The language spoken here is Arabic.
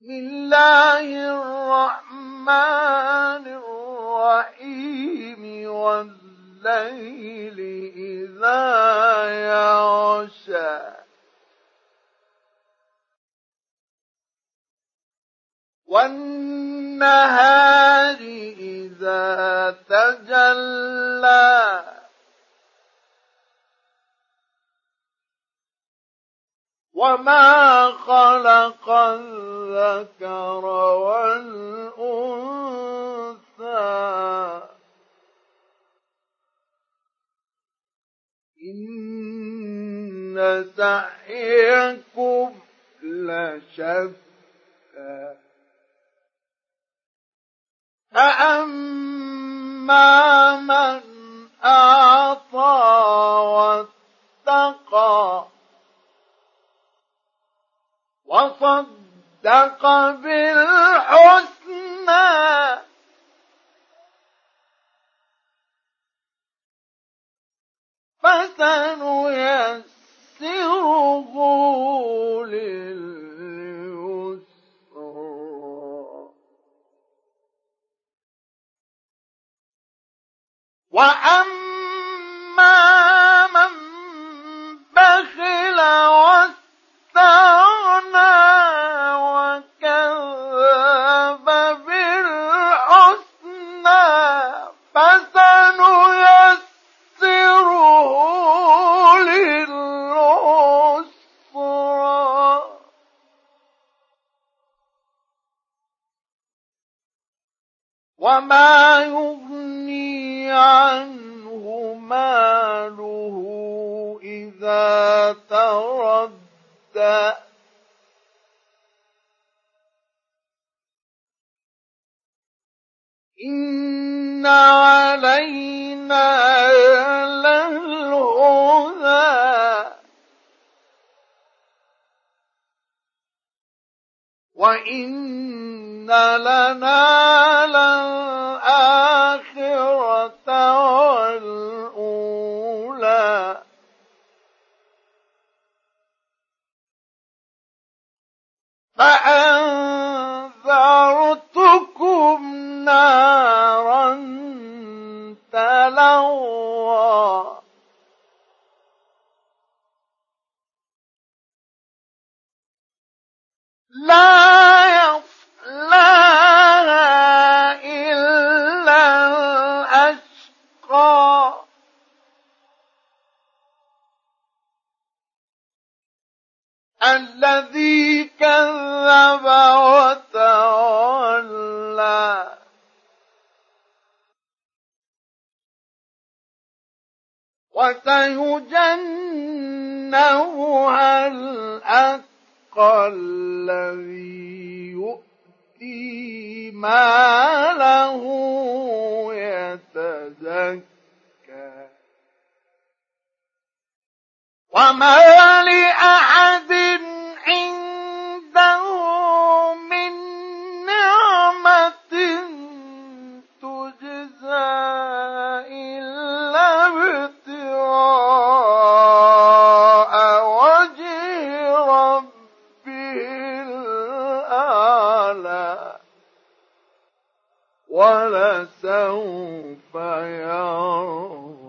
بسم الله الرحمن الرحيم والليل إذا يغشى. والنهار إذا تجلى. وما خلق الذكر والأنثى. إن سعيكم لشتى. فأما من وصدق بالحسنى. فسنيسره لليسرى. وأما وما يغني عنه ماله إذا تردى. إن علينا للهدى. وإن لنا للآخرة والأولى. فأنذرتكم نارا تلوى. لا الذي كذب وتولى. وسيجنبها الأتقى الذي يؤتي ماله يتزكى وما لأحد الأعلى ولسوف يرضى